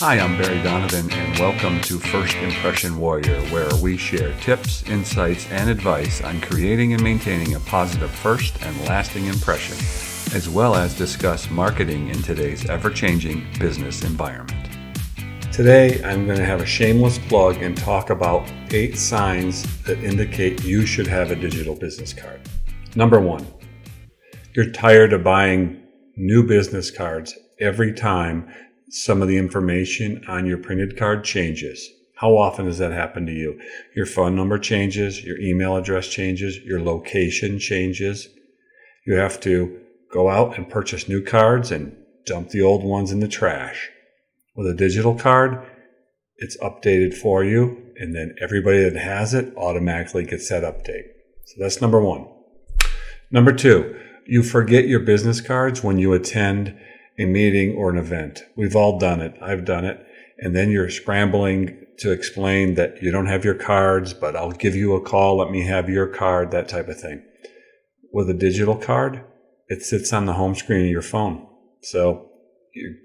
Hi, I'm Barry Donovan, and welcome to First Impression Warrior, where we share tips, insights, and advice on creating and maintaining a positive first and lasting impression, as well as discuss marketing in today's ever changing business environment. Today, I'm going to have a shameless plug and talk about eight signs that indicate you should have a digital business card. Number one, you're tired of buying new business cards every time some of the information on your printed card changes. How often does that happen to you? Your phone number changes, your email address changes, your location changes. You have to go out and purchase new cards and dump the old ones in the trash. With a digital card, it's updated for you, and then everybody that has it automatically gets that update. So that's number one. Number two, you forget your business cards when you attend a meeting or an event. We've all done it. I've done it. And then you're scrambling to explain that you don't have your cards, but I'll give you a call. Let me have your card, that type of thing. With a digital card, it sits on the home screen of your phone. So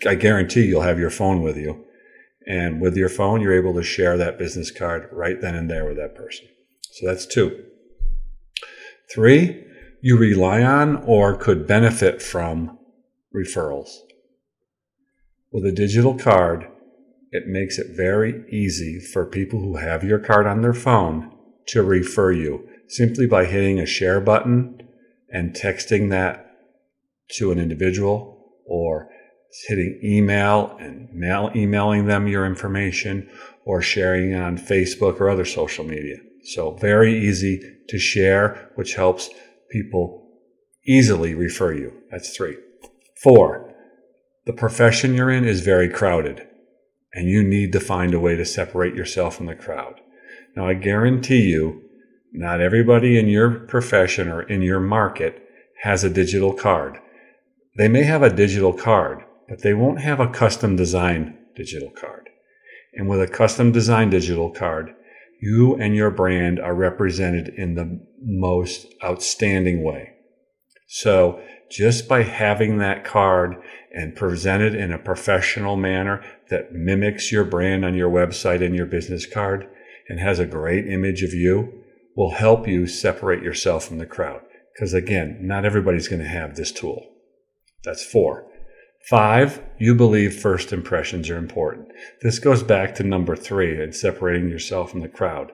I guarantee you'll have your phone with you. And with your phone, you're able to share that business card right then and there with that person. So that's two. Three, you rely on or could benefit from referrals. With a digital card, it makes it very easy for people who have your card on their phone to refer you simply by hitting a share button and texting that to an individual or hitting email and mail, emailing them your information or sharing on Facebook or other social media. So very easy to share, which helps people easily refer you. That's three. Four, the profession you're in is very crowded and you need to find a way to separate yourself from the crowd. Now, I guarantee you, not everybody in your profession or in your market has a digital card. They may have a digital card, but they won't have a custom design digital card. And with a custom design digital card, you and your brand are represented in the most outstanding way. So just by having that card and presented in a professional manner that mimics your brand on your website and your business card and has a great image of you will help you separate yourself from the crowd. Because again, not everybody's going to have this tool. That's four. Five, you believe first impressions are important. This goes back to number three and separating yourself from the crowd.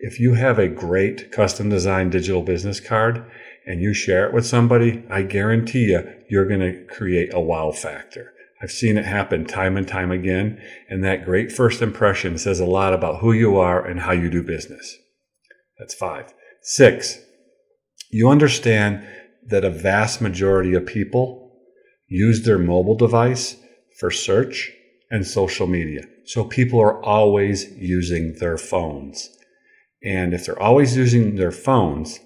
If you have a great custom designed digital business card and you share it with somebody, I guarantee you, you're going to create a wow factor. I've seen it happen time and time again. And that great first impression says a lot about who you are and how you do business. That's five. Six, you understand that a vast majority of people use their mobile device for search and social media. So people are always using their phones. And if they're always using their phones,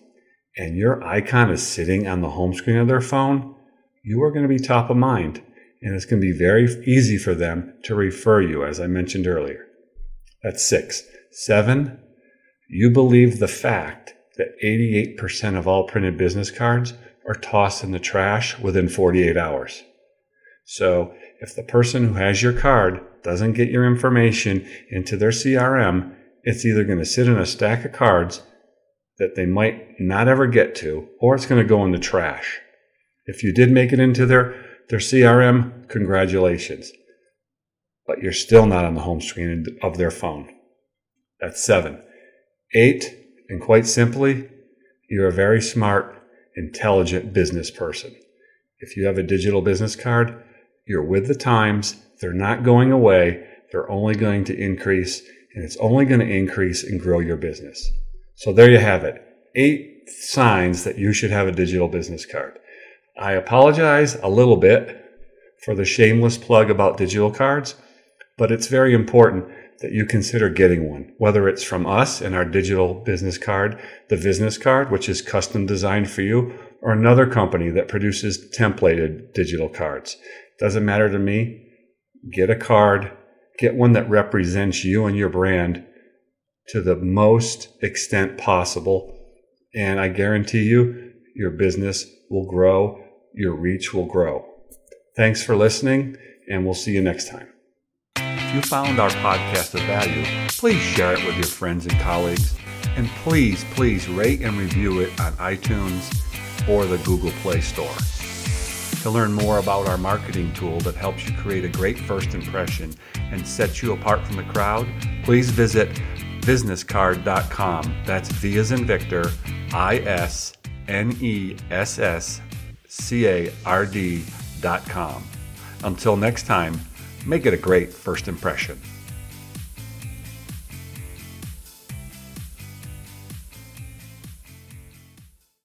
and your icon is sitting on the home screen of their phone, you are going to be top of mind. And it's going to be very easy for them to refer you, as I mentioned earlier. That's six. Seven, you believe the fact that 88% of all printed business cards are tossed in the trash within 48 hours. So if the person who has your card doesn't get your information into their CRM, it's either going to sit in a stack of cards that they might not ever get to, or it's going to go in the trash. If you did make it into their, their CRM, congratulations. But you're still not on the home screen of their phone. That's seven. Eight, and quite simply, you're a very smart, intelligent business person. If you have a digital business card, you're with the times. They're not going away. They're only going to increase, and it's only going to increase and grow your business. So there you have it. Eight signs that you should have a digital business card. I apologize a little bit for the shameless plug about digital cards, but it's very important that you consider getting one, whether it's from us and our digital business card, the business card, which is custom designed for you, or another company that produces templated digital cards. Doesn't matter to me. Get a card, get one that represents you and your brand to the most extent possible. And I guarantee you, your business will grow, your reach will grow. Thanks for listening, and we'll see you next time. If you found our podcast of value, please share it with your friends and colleagues. And please, please rate and review it on iTunes or the Google Play Store. To learn more about our marketing tool that helps you create a great first impression and sets you apart from the crowd, please visit visnesscard.com. That's V as in Victor, I S N E S S C A R D.com. Until next time, make it a great first impression.